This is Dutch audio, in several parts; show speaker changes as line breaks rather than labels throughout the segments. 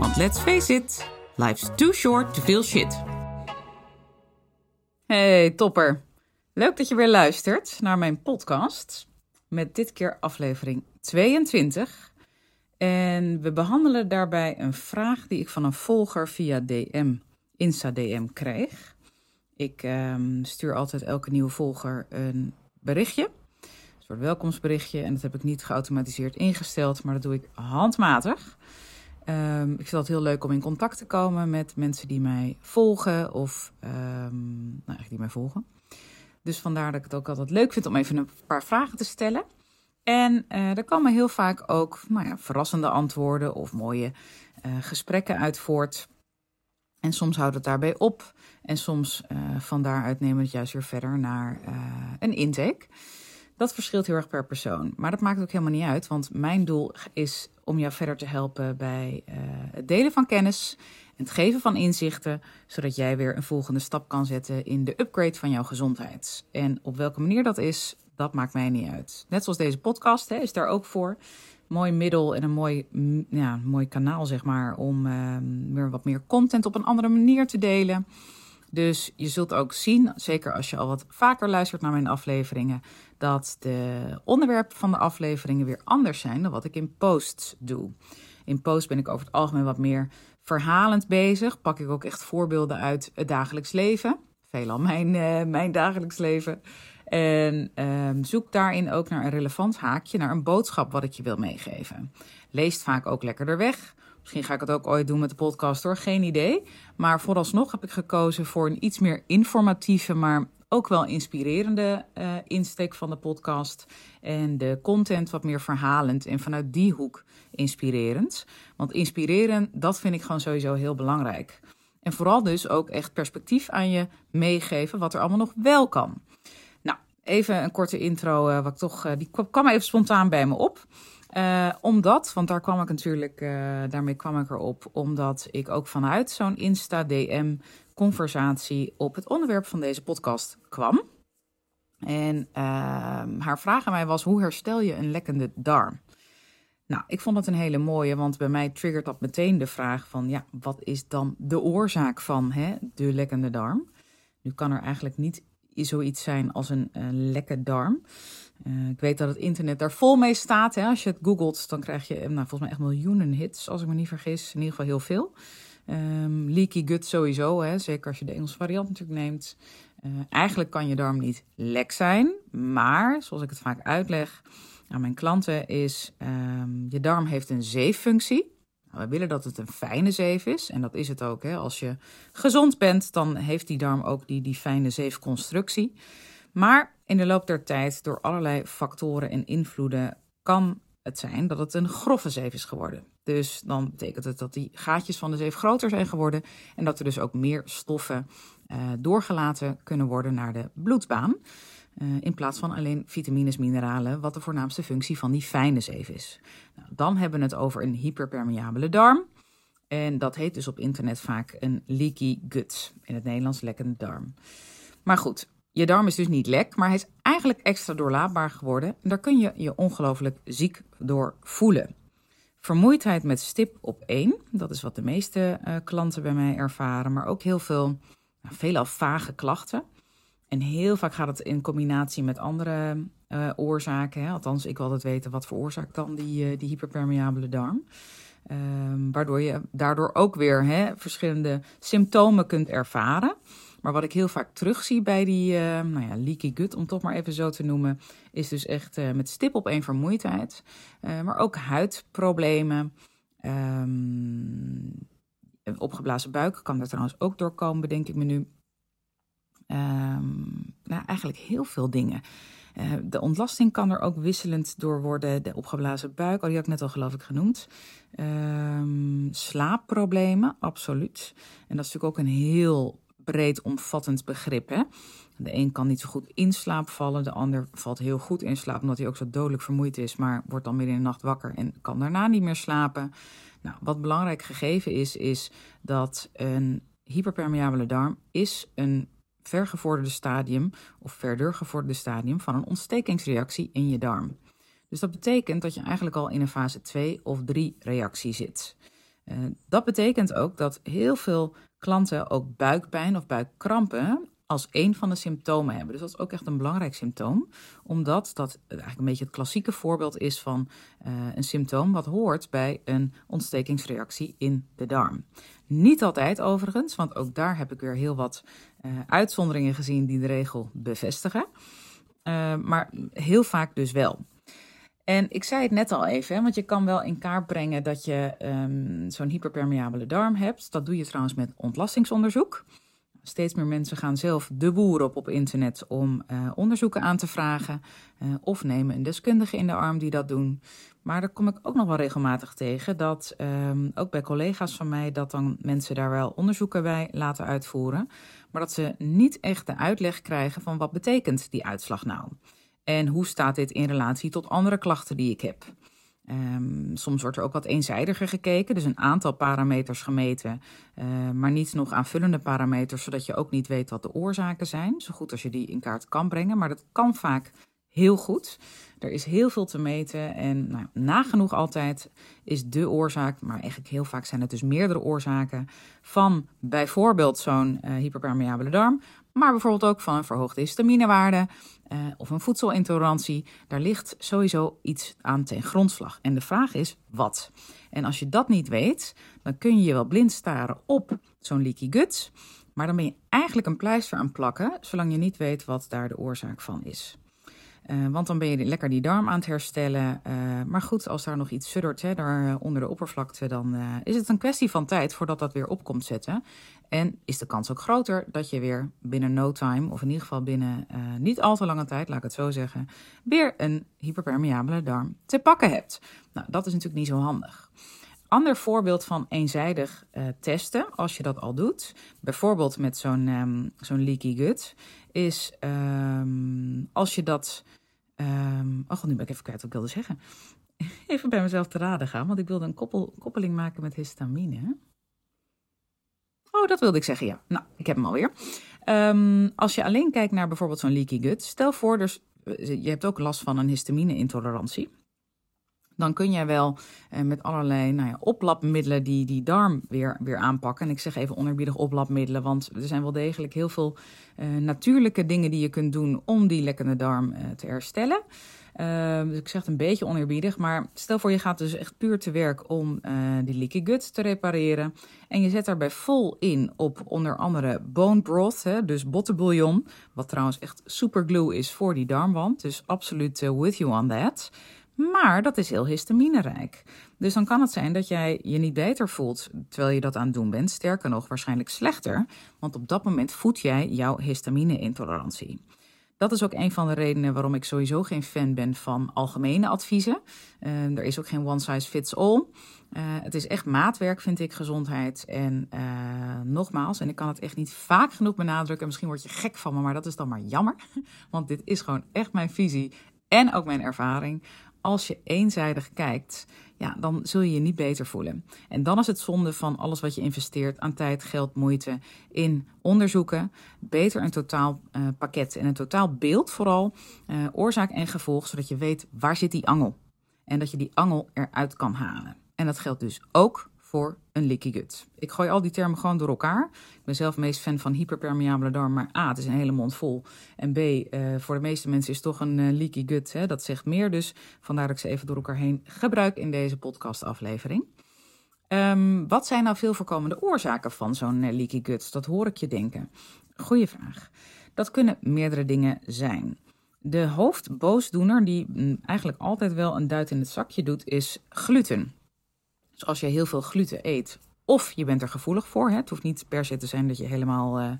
want let's face it, life's too short to feel shit. Hey topper, leuk dat je weer luistert naar mijn podcast met dit keer aflevering 22. En we behandelen daarbij een vraag die ik van een volger via DM, Insta DM kreeg. Ik ehm, stuur altijd elke nieuwe volger een berichtje soort welkomstberichtje. En dat heb ik niet geautomatiseerd ingesteld, maar dat doe ik handmatig. Um, ik vind het heel leuk om in contact te komen met mensen die mij volgen of um, nou, die mij volgen. Dus vandaar dat ik het ook altijd leuk vind om even een paar vragen te stellen. En uh, er komen heel vaak ook nou ja, verrassende antwoorden of mooie uh, gesprekken uit voort. En soms houdt het daarbij op. En soms uh, van daaruit nemen we het juist weer verder naar een intake. Dat verschilt heel erg per persoon. Maar dat maakt ook helemaal niet uit, want mijn doel is om jou verder te helpen bij uh, het delen van kennis en het geven van inzichten, zodat jij weer een volgende stap kan zetten in de upgrade van jouw gezondheid. En op welke manier dat is, dat maakt mij niet uit. Net zoals deze podcast hè, is daar ook voor. Mooi middel en een mooi, ja, mooi kanaal, zeg maar, om uh, weer wat meer content op een andere manier te delen. Dus je zult ook zien, zeker als je al wat vaker luistert naar mijn afleveringen, dat de onderwerpen van de afleveringen weer anders zijn dan wat ik in posts doe. In posts ben ik over het algemeen wat meer verhalend bezig. Pak ik ook echt voorbeelden uit het dagelijks leven. Veelal mijn, uh, mijn dagelijks leven. En um, zoek daarin ook naar een relevant haakje, naar een boodschap wat ik je wil meegeven. Leest vaak ook lekkerder weg. Misschien ga ik het ook ooit doen met de podcast hoor, geen idee. Maar vooralsnog heb ik gekozen voor een iets meer informatieve, maar ook wel inspirerende uh, insteek van de podcast. En de content wat meer verhalend en vanuit die hoek inspirerend. Want inspireren, dat vind ik gewoon sowieso heel belangrijk. En vooral dus ook echt perspectief aan je meegeven wat er allemaal nog wel kan. Nou, even een korte intro, uh, wat ik toch, uh, die kwam even spontaan bij me op. Uh, omdat, want daar kwam ik natuurlijk, uh, daarmee kwam ik erop, omdat ik ook vanuit zo'n Insta-DM conversatie op het onderwerp van deze podcast kwam. En uh, haar vraag aan mij was: hoe herstel je een lekkende darm? Nou, ik vond dat een hele mooie, want bij mij triggert dat meteen de vraag van, ja, wat is dan de oorzaak van hè, de lekkende darm? Nu kan er eigenlijk niet zoiets zijn als een, een lekke darm. Uh, ik weet dat het internet daar vol mee staat. Hè. Als je het googelt, dan krijg je nou, volgens mij echt miljoenen hits, als ik me niet vergis. In ieder geval heel veel. Um, leaky gut sowieso, hè. zeker als je de Engelse variant natuurlijk neemt. Uh, eigenlijk kan je darm niet lek zijn, maar zoals ik het vaak uitleg aan mijn klanten is, um, je darm heeft een zeeffunctie. Nou, we willen dat het een fijne zeef is en dat is het ook. Hè. Als je gezond bent, dan heeft die darm ook die, die fijne zeefconstructie. Maar in de loop der tijd, door allerlei factoren en invloeden, kan het zijn dat het een grove zeef is geworden. Dus dan betekent het dat die gaatjes van de zeef groter zijn geworden en dat er dus ook meer stoffen uh, doorgelaten kunnen worden naar de bloedbaan. Uh, in plaats van alleen vitamines, mineralen, wat de voornaamste functie van die fijne zeef is. Nou, dan hebben we het over een hyperpermeabele darm. En dat heet dus op internet vaak een leaky gut. In het Nederlands lekkende darm. Maar goed, je darm is dus niet lek, maar hij is eigenlijk extra doorlaatbaar geworden. En daar kun je je ongelooflijk ziek door voelen. Vermoeidheid met stip op één, dat is wat de meeste uh, klanten bij mij ervaren, maar ook heel veel, nou, veelal vage klachten. En heel vaak gaat het in combinatie met andere uh, oorzaken. Hè? Althans, ik wil altijd weten wat veroorzaakt dan die, uh, die hyperpermeabele darm. Um, waardoor je daardoor ook weer hè, verschillende symptomen kunt ervaren. Maar wat ik heel vaak terugzie bij die uh, nou ja, leaky gut, om toch maar even zo te noemen, is dus echt uh, met stip op één vermoeidheid. Uh, maar ook huidproblemen. Um, opgeblazen buik kan er trouwens ook doorkomen, bedenk ik me nu. Um, nou, eigenlijk heel veel dingen. de ontlasting kan er ook wisselend door worden. De opgeblazen buik, oh, die had ik net al geloof ik genoemd. Ehm, slaapproblemen, absoluut. En dat is natuurlijk ook een heel breed omvattend begrip. Hè? De een kan niet zo goed in slaap vallen, de ander valt heel goed in slaap omdat hij ook zo dodelijk vermoeid is, maar wordt dan midden in de nacht wakker en kan daarna niet meer slapen. Nou, wat belangrijk gegeven is, is dat een hyperpermeabele darm is een vergevorderde stadium of verder gevorderde stadium van een ontstekingsreactie in je darm. Dus dat betekent dat je eigenlijk al in een fase 2 of 3 reactie zit. Uh, dat betekent ook dat heel veel klanten ook buikpijn of buikkrampen als een van de symptomen hebben. Dus dat is ook echt een belangrijk symptoom, omdat dat eigenlijk een beetje het klassieke voorbeeld is van uh, een symptoom wat hoort bij een ontstekingsreactie in de darm. Niet altijd overigens, want ook daar heb ik weer heel wat uh, uitzonderingen gezien die de regel bevestigen. Uh, maar heel vaak dus wel. En ik zei het net al even, want je kan wel in kaart brengen dat je um, zo'n hyperpermeabele darm hebt. Dat doe je trouwens met ontlastingsonderzoek. Steeds meer mensen gaan zelf de boer op op internet om uh, onderzoeken aan te vragen. Uh, of nemen een deskundige in de arm die dat doen. Maar daar kom ik ook nog wel regelmatig tegen dat, um, ook bij collega's van mij, dat dan mensen daar wel onderzoeken bij laten uitvoeren. Maar dat ze niet echt de uitleg krijgen van wat betekent die uitslag nou. En hoe staat dit in relatie tot andere klachten die ik heb? Um, soms wordt er ook wat eenzijdiger gekeken, dus een aantal parameters gemeten, uh, maar niet nog aanvullende parameters, zodat je ook niet weet wat de oorzaken zijn. Zo goed als je die in kaart kan brengen, maar dat kan vaak heel goed. Er is heel veel te meten en nou, nagenoeg altijd is de oorzaak, maar eigenlijk heel vaak zijn het dus meerdere oorzaken van bijvoorbeeld zo'n uh, hyperpermeabele darm, maar bijvoorbeeld ook van een verhoogde histaminewaarde uh, of een voedselintolerantie. Daar ligt sowieso iets aan ten grondslag. En de vraag is wat? En als je dat niet weet, dan kun je je wel blind staren op zo'n leaky gut, maar dan ben je eigenlijk een pleister aan plakken, zolang je niet weet wat daar de oorzaak van is. Uh, want dan ben je lekker die darm aan het herstellen. Uh, maar goed, als daar nog iets suddert hè, daar eh, onder de oppervlakte, dan is het een kwestie van tijd voordat dat weer op komt zetten. En is de kans ook groter dat je weer binnen no time, of in ieder geval binnen niet al te lange tijd, laat ik het zo zeggen, weer een hyperpermeabele darm te pakken hebt. Nou, dat is natuurlijk niet zo handig. Ander voorbeeld van eenzijdig testen, als je dat al doet, bijvoorbeeld met zo'n um, zo'n leaky gut, is um, als je dat Um, oh nu ben ik even kwijt wat ik wilde zeggen. Even bij mezelf te raden gaan, want ik wilde een koppel, koppeling maken met histamine. Oh, dat wilde ik zeggen, ja. Nou, ik heb hem alweer. Als je alleen kijkt naar bijvoorbeeld zo'n leaky gut, stel voor, dus, je hebt ook last van een histamine-intolerantie dan kun jij wel eh, met allerlei nou ja, oplapmiddelen die die darm weer, weer aanpakken. En ik zeg even onerbiedig oplapmiddelen, want er zijn wel degelijk heel veel uh, natuurlijke dingen die je kunt doen om die lekkende darm uh, te herstellen. Uh, dus ik zeg het een beetje oneerbiedig, maar stel voor je gaat dus echt puur te werk om die leaky gut te repareren. En je zet daarbij vol in op onder andere bone broth, hè, dus bottenbouillon. Wat trouwens echt superglue is voor die darmwand. Dus absoluut with you on that. Maar dat is heel histaminerijk. Dus dan kan het zijn dat jij je niet beter voelt terwijl je dat aan het doen bent. Sterker nog, waarschijnlijk slechter. Want op dat moment voed jij jouw histamine-intolerantie. Dat is ook een van de redenen waarom ik sowieso geen fan ben van algemene adviezen. Uh, er is ook geen one size fits all. Uh, het is echt maatwerk, vind ik, gezondheid. En uh, nogmaals, en ik kan het echt niet vaak genoeg benadrukken. Misschien word je gek van me, maar dat is dan maar jammer. Want dit is gewoon echt mijn visie en ook mijn ervaring als je eenzijdig kijkt, ja, dan zul je je niet beter voelen. En dan is het zonde van alles wat je investeert aan tijd, geld, moeite in onderzoeken. Beter een totaal uh, pakket en een totaal beeld vooral, uh, oorzaak en gevolg, zodat je weet waar zit die angel. En dat je die angel eruit kan halen. En dat geldt dus ook voor een leaky gut. Ik gooi al die termen gewoon door elkaar. Ik ben zelf meest fan van hyperpermeabele darm, maar A, het is een hele mond vol. En B, uh, voor de meeste mensen is toch een uh, leaky gut, hè, dat zegt meer. Dus vandaar dat ik ze even door elkaar heen gebruik in deze podcastaflevering. Um, wat zijn nou veel voorkomende oorzaken van zo'n uh, leaky gut? Dat hoor ik je denken. Goeie vraag. Dat kunnen meerdere dingen zijn. De hoofdboosdoener, die mm, eigenlijk altijd wel een duit in het zakje doet, is gluten. Dus als je heel veel gluten eet, of je bent er gevoelig voor, hè, het hoeft niet per se te zijn dat je helemaal uh,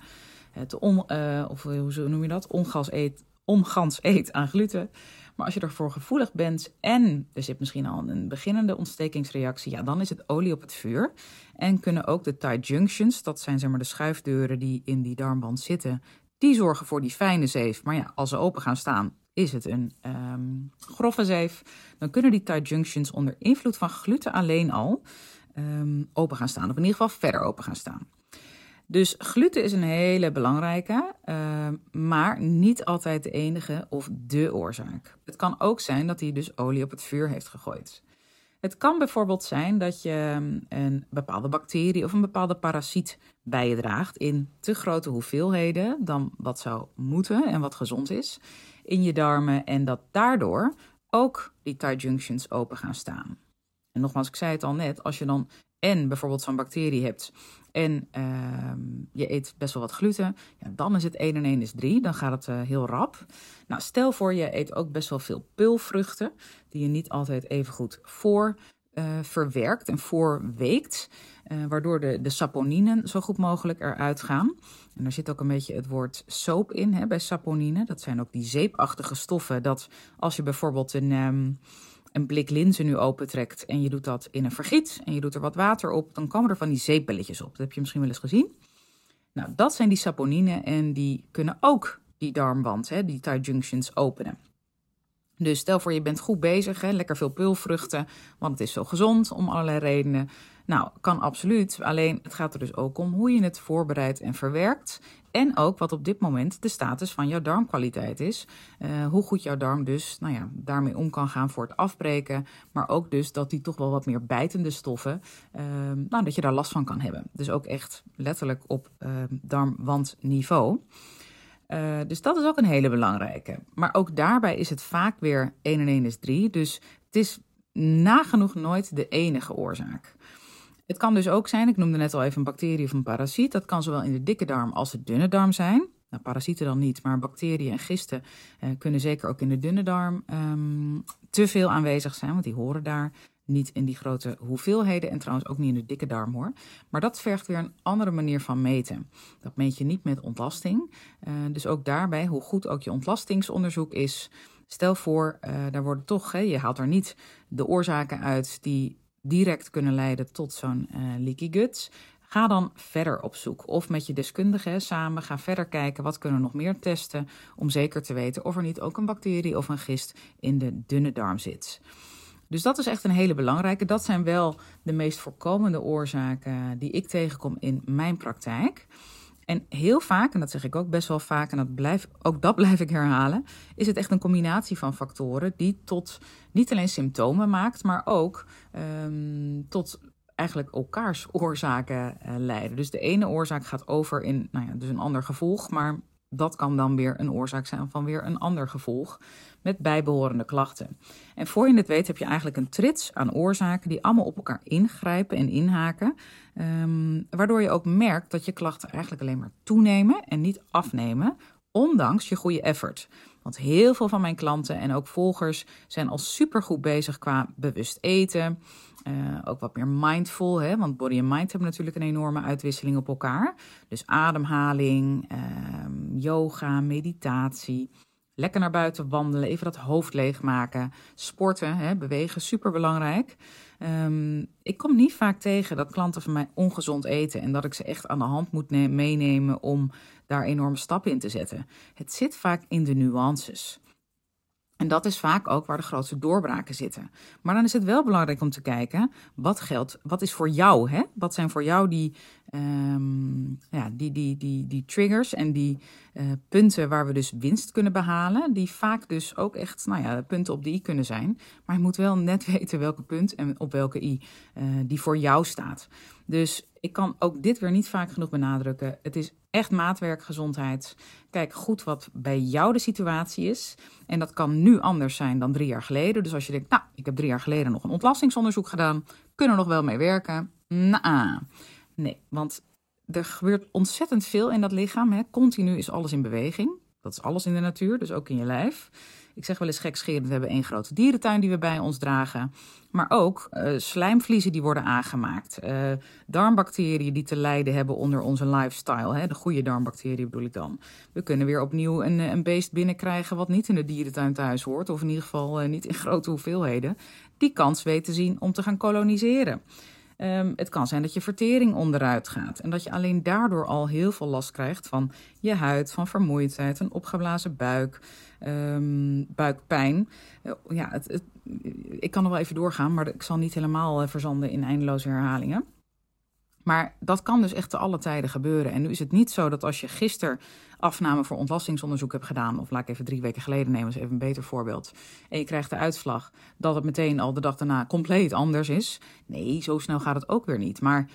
het on, uh, of hoe noem je dat, ongas eet, omgans eet aan gluten. Maar als je ervoor gevoelig bent en er zit misschien al een beginnende ontstekingsreactie, ja, dan is het olie op het vuur. En kunnen ook de tight junctions, dat zijn zeg maar de schuifdeuren die in die darmband zitten, die zorgen voor die fijne zeef. Maar ja, als ze open gaan staan, is het een um, grove zeef. Dan kunnen die tight junctions onder invloed van gluten alleen al um, open gaan staan. Of in ieder geval verder open gaan staan. Dus gluten is een hele belangrijke, uh, maar niet altijd de enige of de oorzaak. Het kan ook zijn dat hij dus olie op het vuur heeft gegooid. Het kan bijvoorbeeld zijn dat je ehm, een bepaalde bacterie of een bepaalde parasiet bij je draagt in te grote hoeveelheden dan wat zou moeten en wat gezond is in je darmen en dat daardoor ook die tight junctions open gaan staan. En nogmaals, ik zei het al net, als je dan en bijvoorbeeld zo'n bacterie hebt en uh, je eet best wel wat gluten, ja, dan is het 1 en 1 is 3. Dan gaat het uh, heel rap. Nou, stel voor je eet ook best wel veel pulvruchten, die je niet altijd even goed voor uh, verwerkt en voorweekt, uh, waardoor de, de saponinen zo goed mogelijk eruit gaan. En daar zit ook een beetje het woord soap in hè, bij saponine. Dat zijn ook die zeepachtige stoffen. Dat als je bijvoorbeeld een, um, een blik linzen nu opentrekt en je doet dat in een vergiet en je doet er wat water op, dan komen er van die zeepbelletjes op. Dat heb je misschien wel eens gezien. Nou, dat zijn die saponine en die kunnen ook die darmwand, hè, die tight junctions, openen. Dus stel voor je bent goed bezig, hè, lekker veel pulvruchten, want het is zo gezond om allerlei redenen. Nou, kan absoluut. Alleen het gaat er dus ook om hoe je het voorbereidt en verwerkt. En ook wat op dit moment de status van jouw darmkwaliteit is. Uh, hoe goed jouw darm dus nou ja, daarmee om kan gaan voor het afbreken. Maar ook dus dat die toch wel wat meer bijtende stoffen, uh, nou, dat je daar last van kan hebben. Dus ook echt letterlijk op uh, darmwandniveau. Uh, dus dat is ook een hele belangrijke. Maar ook daarbij is het vaak weer 1 en 1 is 3. Dus het is nagenoeg nooit de enige oorzaak. Het kan dus ook zijn, ik noemde net al even een bacterie of een parasiet. Dat kan zowel in de dikke darm als de dunne darm zijn. Nou, parasieten dan niet, maar bacteriën en gisten uh, kunnen zeker ook in de dunne darm um, te veel aanwezig zijn, want die horen daar niet in die grote hoeveelheden en trouwens ook niet in de dikke darm hoor. Maar dat vergt weer een andere manier van meten. Dat meet je niet met ontlasting. Uh, dus ook daarbij, hoe goed ook je ontlastingsonderzoek is. Stel voor, uh, daar worden toch, hè, je haalt er niet de oorzaken uit die direct kunnen leiden tot zo'n uh, leaky gut. Ga dan verder op zoek. Of met je deskundige samen ga verder kijken wat kunnen we nog meer testen. Om zeker te weten of er niet ook een bacterie of een gist in de dunne darm zit. Dus dat is echt een hele belangrijke. Dat zijn wel de meest voorkomende oorzaken die ik tegenkom in mijn praktijk. En heel vaak, en dat zeg ik ook best wel vaak, en dat blijf, ook dat blijf ik herhalen, is het echt een combinatie van factoren die tot niet alleen symptomen maakt, maar ook um, tot eigenlijk elkaars oorzaken uh, leiden. Dus de ene oorzaak gaat over in nou ja, dus een ander gevolg, maar dat kan dan weer een oorzaak zijn van weer een ander gevolg met bijbehorende klachten. En voor je het weet heb je eigenlijk een trits aan oorzaken die allemaal op elkaar ingrijpen en inhaken, um, waardoor je ook merkt dat je klachten eigenlijk alleen maar toenemen en niet afnemen, ondanks je goede effort. Want heel veel van mijn klanten en ook volgers zijn al supergoed bezig qua bewust eten. Uh, ook wat meer mindful, hè? want body en mind hebben natuurlijk een enorme uitwisseling op elkaar. Dus ademhaling, uh, yoga, meditatie. Lekker naar buiten wandelen, even dat hoofd leegmaken. Sporten, hè, bewegen, super belangrijk. Um, ik kom niet vaak tegen dat klanten van mij ongezond eten en dat ik ze echt aan de hand moet meenemen om daar enorme stappen in te zetten. Het zit vaak in de nuances. En dat is vaak ook waar de grootste doorbraken zitten. Maar dan is het wel belangrijk om te kijken, wat geldt, wat is voor jou, hè? Wat zijn voor jou die, um, ja, die, die, die, die triggers en die uh, punten waar we dus winst kunnen behalen, die vaak dus ook echt, nou ja, punten op de i kunnen zijn. Maar je moet wel net weten welke punt en op welke i uh, die voor jou staat. Dus ik kan ook dit weer niet vaak genoeg benadrukken. Het is echt maatwerkgezondheid. Kijk goed wat bij jou de situatie is. En dat kan nu anders zijn dan drie jaar geleden. Dus als je denkt, nou, ik heb drie jaar geleden nog een ontlastingsonderzoek gedaan, kunnen we nog wel mee werken? Nou, nee, want er gebeurt ontzettend veel in dat lichaam. Hè. Continu is alles in beweging. Dat is alles in de natuur, dus ook in je lijf. Ik zeg wel eens gekscherend, we hebben één grote dierentuin die we bij ons dragen. Maar ook uh, slijmvliezen die worden aangemaakt. Uh, darmbacteriën die te lijden hebben onder onze lifestyle. Hè? De goede darmbacteriën bedoel ik dan. We kunnen weer opnieuw een, een beest binnenkrijgen wat niet in de dierentuin thuis hoort. Of in ieder geval niet in grote hoeveelheden. Die kans weten te zien om te gaan koloniseren. Um, het kan zijn dat je vertering onderuit gaat en dat je alleen daardoor al heel veel last krijgt van je huid, van vermoeidheid, een opgeblazen buik, um, buikpijn. Uh, ja, het, ik kan nog wel even doorgaan, maar ik zal niet helemaal uh, verzanden in eindeloze herhalingen. Maar dat kan dus echt te alle tijden gebeuren. En nu is het niet zo dat als je gisteren afname voor ontlastingsonderzoek hebt gedaan, of laat ik even drie weken geleden nemen, is even een beter voorbeeld, en je krijgt de uitslag dat het meteen al de dag daarna compleet anders is. Nee, zo snel gaat het ook weer niet. Maar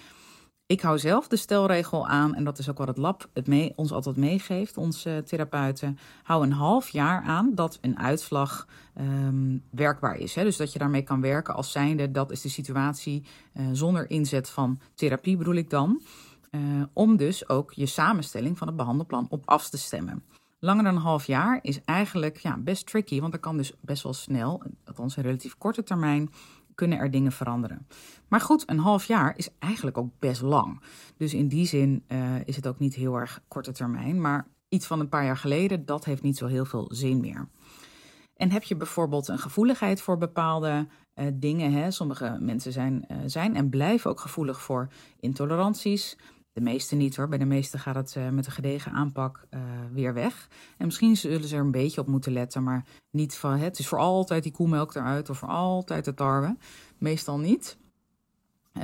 ik hou zelf de stelregel aan, en dat is ook wat het lab het mee, ons altijd meegeeft, onze therapeuten. Hou een half jaar aan dat een uitslag um, werkbaar is. Hè? Dus dat je daarmee kan werken als zijnde, dat is de situatie uh, zonder inzet van therapie bedoel ik dan. Uh, om dus ook je samenstelling van het behandelplan op af te stemmen. Langer dan een half jaar is eigenlijk ja, best tricky, want er kan dus best wel snel, althans een relatief korte termijn, kunnen er dingen veranderen. Maar goed, een half jaar is eigenlijk ook best lang. Dus in die zin uh, is het ook niet heel erg korte termijn. Maar iets van een paar jaar geleden, dat heeft niet zo heel veel zin meer. En heb je bijvoorbeeld een gevoeligheid voor bepaalde uh, dingen? Hè? Sommige mensen zijn, uh, zijn en blijven ook gevoelig voor intoleranties. De meeste niet hoor. Bij de meeste gaat het uh, met een gedegen aanpak uh, weer weg. En misschien zullen ze er een beetje op moeten letten, maar niet van het is voor altijd die koemelk eruit of voor altijd de tarwe. Meestal niet. Uh,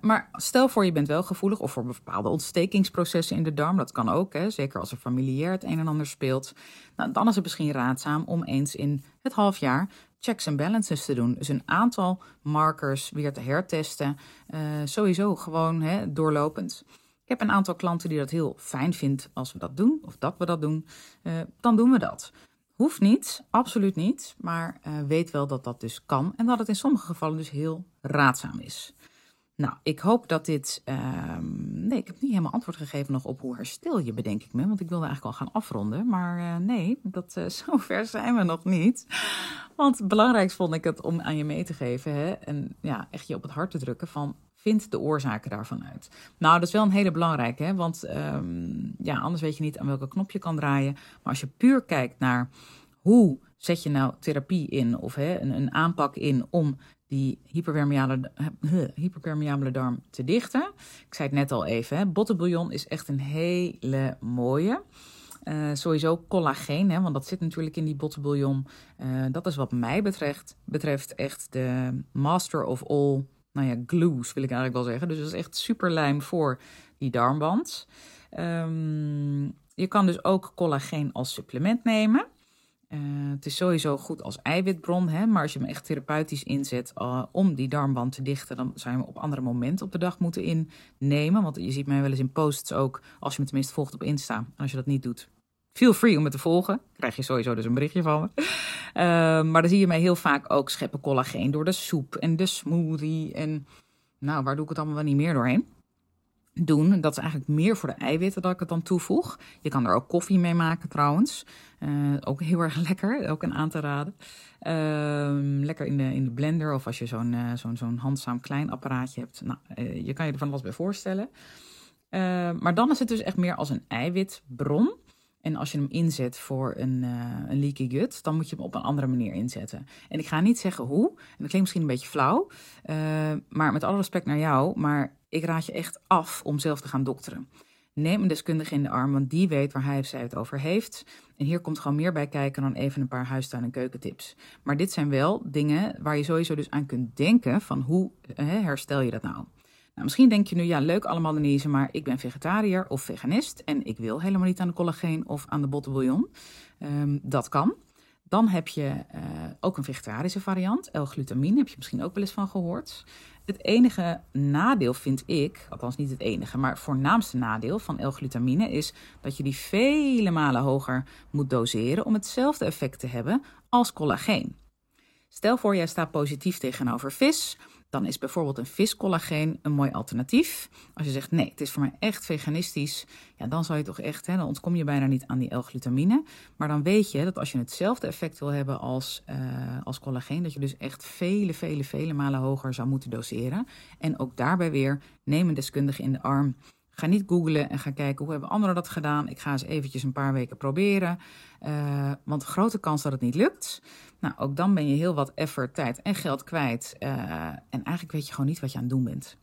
maar stel voor je bent wel gevoelig of voor bepaalde ontstekingsprocessen in de darm. Dat kan ook, hè, zeker als er familiair het een en ander speelt. Nou, dan is het misschien raadzaam om eens in het half jaar checks en balances te doen. Dus een aantal markers weer te hertesten. Uh, sowieso gewoon hè, doorlopend. Ik heb een aantal klanten die dat heel fijn vindt als we dat doen, of dat we dat doen. Uh, dan doen we dat. Hoeft niet, absoluut niet, maar uh, weet wel dat dat dus kan en dat het in sommige gevallen dus heel raadzaam is. Nou, ik hoop dat dit. Uh, nee, ik heb niet helemaal antwoord gegeven nog op hoe herstel je, bedenk ik me. Want ik wilde eigenlijk al gaan afronden. Maar uh, nee, dat, uh, zover zijn we nog niet. Want het vond ik het om aan je mee te geven. Hè, en ja, echt je op het hart te drukken van. Vind de oorzaken daarvan uit. Nou, dat is wel een hele belangrijke. Hè, want um, ja, anders weet je niet aan welke knop je kan draaien. Maar als je puur kijkt naar hoe zet je nou therapie in of hè, een, een aanpak in om die hyperpermeabele, hyperpermeabele darm te dichten. Ik zei het net al even, hè, bottenbouillon is echt een hele mooie. Uh, sowieso collageen, hè, want dat zit natuurlijk in die bottenbouillon. Uh, dat is wat mij betreft, betreft echt de master of all nou ja, glues, wil ik eigenlijk wel zeggen. Dus dat is echt super lijm voor die darmband. Um, je kan dus ook collageen als supplement nemen. Uh, het is sowieso goed als eiwitbron, hè, maar als je hem echt therapeutisch inzet uh, om die darmband te dichten, dan zou je hem op andere momenten op de dag moeten innemen. Want je ziet mij wel eens in posts ook, als je me tenminste volgt op Insta. En als je dat niet doet, feel free om me te volgen. Krijg je sowieso dus een berichtje van me. Uh, maar dan zie je mij heel vaak ook scheppen collageen door de soep en de smoothie. En nou, waar doe ik het allemaal wel niet meer doorheen? Doen. Dat is eigenlijk meer voor de eiwitten dat ik het dan toevoeg. Je kan er ook koffie mee maken trouwens. Uh, ook heel erg lekker, ook een aan te raden. Uh, lekker in de, in de blender of als je zo'n uh, zo'n zo'n handzaam klein apparaatje hebt. Nou, uh, je kan je er van alles bij voorstellen. maar dan is het dus echt meer als een eiwitbron. En als je hem inzet voor een, een leaky gut, dan moet je hem op een andere manier inzetten. En ik ga niet zeggen hoe, en dat klinkt misschien een beetje flauw, maar met alle respect naar jou, maar ik raad je echt af om zelf te gaan dokteren. Neem een deskundige in de arm, want die weet waar hij of zij het over heeft. En hier komt gewoon meer bij kijken dan even een paar huistuin- en keukentips. Maar dit zijn wel dingen waar je sowieso dus aan kunt denken van hoe hè, herstel je dat nou? Nou, misschien denk je nu, ja, leuk allemaal Denise, maar ik ben vegetariër of veganist en ik wil helemaal niet aan de collageen of aan de bottenbouillon. Um, dat kan. Dan heb je uh, ook een vegetarische variant, L-glutamine, heb je misschien ook wel eens van gehoord. Het enige nadeel vind ik, althans niet het enige, maar voornaamste nadeel van L-glutamine is dat je die vele malen hoger moet doseren om hetzelfde effect te hebben als collageen. Stel voor, jij staat positief tegenover vis, dan is bijvoorbeeld een viscollageen een mooi alternatief. Als je zegt nee, het is voor mij echt veganistisch, ja, dan zal je toch echt, hè, dan ontkom je bijna niet aan die L-glutamine. Maar dan weet je dat als je hetzelfde effect wil hebben als, uh, als collageen, dat je dus echt vele, vele, vele malen hoger zou moeten doseren. En ook daarbij weer neem een deskundige in de arm. Ga niet googlen en ga kijken hoe hebben anderen dat gedaan. Ik ga eens eventjes een paar weken proberen. Uh, want grote kans dat het niet lukt. Nou, ook dan ben je heel wat effort, tijd en geld kwijt. Uh, en eigenlijk weet je gewoon niet wat je aan het doen bent.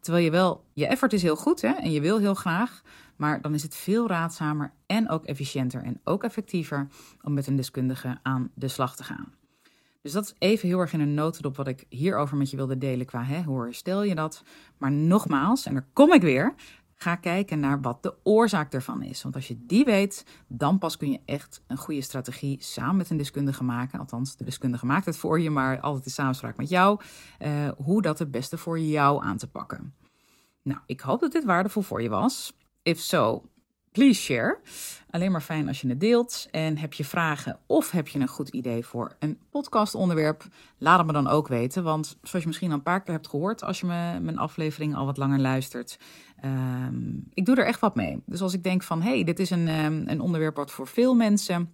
Terwijl je wel, je effort is heel goed hè, en je wil heel graag. Maar dan is het veel raadzamer en ook efficiënter en ook effectiever om met een deskundige aan de slag te gaan. Dus dat is even heel erg in een notendop wat ik hierover met je wilde delen qua hè, hoe herstel je dat. Maar nogmaals, en daar kom ik weer, Ga kijken naar wat de oorzaak ervan is. Want als je die weet, dan pas kun je echt een goede strategie samen met een deskundige maken. Althans, de deskundige maakt het voor je, maar altijd in samenspraak met jou. Uh, hoe dat het beste voor jou aan te pakken. Nou, ik hoop dat dit waardevol voor je was. If so, please share. Alleen maar fijn als je het deelt. En heb je vragen of heb je een goed idee voor een podcastonderwerp? Laat het me dan ook weten. Want zoals je misschien al een paar keer hebt gehoord als je me, mijn aflevering al wat langer luistert. Um, ik doe er echt wat mee. Dus als ik denk van hey, dit is een, um, een onderwerp wat voor veel mensen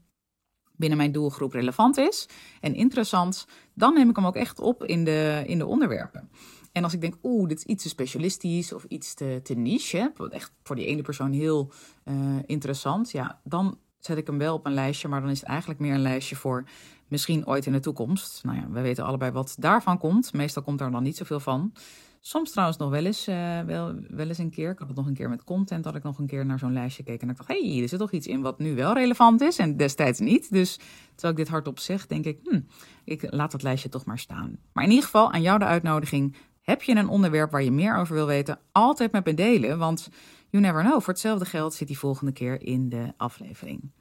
binnen mijn doelgroep relevant is en interessant, dan neem ik hem ook echt op in de, in de onderwerpen. En als ik denk, oeh, dit is iets te specialistisch of iets te, te niche, hè, echt voor die ene persoon heel uh, interessant, ja, dan zet ik hem wel op een lijstje, maar dan is het eigenlijk meer een lijstje voor misschien ooit in de toekomst. Nou ja, we weten allebei wat daarvan komt. Meestal komt daar dan niet zoveel van. Soms trouwens nog wel eens, uh, wel, wel eens een keer. Ik had het nog een keer met content, dat ik nog een keer naar zo'n lijstje keek. En ik dacht, hé, hey, er zit toch iets in wat nu wel relevant is en destijds niet. Dus terwijl ik dit hardop zeg, denk ik, hm, ik laat dat lijstje toch maar staan. Maar in ieder geval, aan jou de uitnodiging. Heb je een onderwerp waar je meer over wil weten? Altijd met me delen, want you never know. Voor hetzelfde geld zit die volgende keer in de aflevering.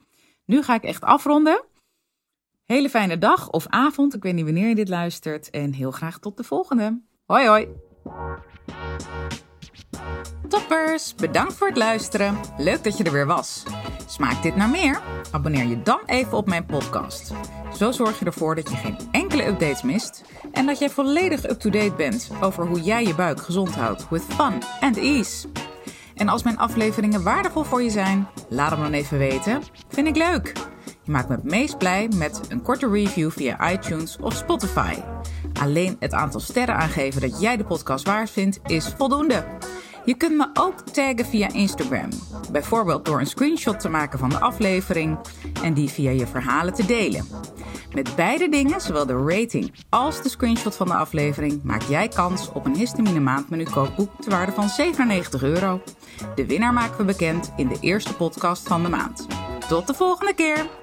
Nu ga ik echt afronden. Hele fijne dag of avond, ik weet niet wanneer je dit luistert. En heel graag tot de volgende. Hoi hoi! Toppers, bedankt voor het luisteren. Leuk dat je er weer was. Smaakt dit naar meer? Abonneer je dan even op mijn podcast. Zo zorg je ervoor dat je geen updates mist en dat jij volledig up-to-date bent over hoe jij je buik gezond houdt with fun and ease. En als mijn afleveringen waardevol voor je zijn, laat hem dan even weten. Vind ik leuk. Je maakt me het meest blij met een korte review via iTunes of Spotify. Alleen het aantal sterren aangeven dat jij de podcast waard vindt is voldoende. Je kunt me ook taggen via Instagram. Bijvoorbeeld door een screenshot te maken van de aflevering en die via je verhalen te delen. Met beide dingen, zowel de rating als de screenshot van de aflevering, maak jij kans op een histamine maandmenu kookboek te waarde van 97 euro. De winnaar maken we bekend in de eerste podcast van de maand. Tot de volgende keer!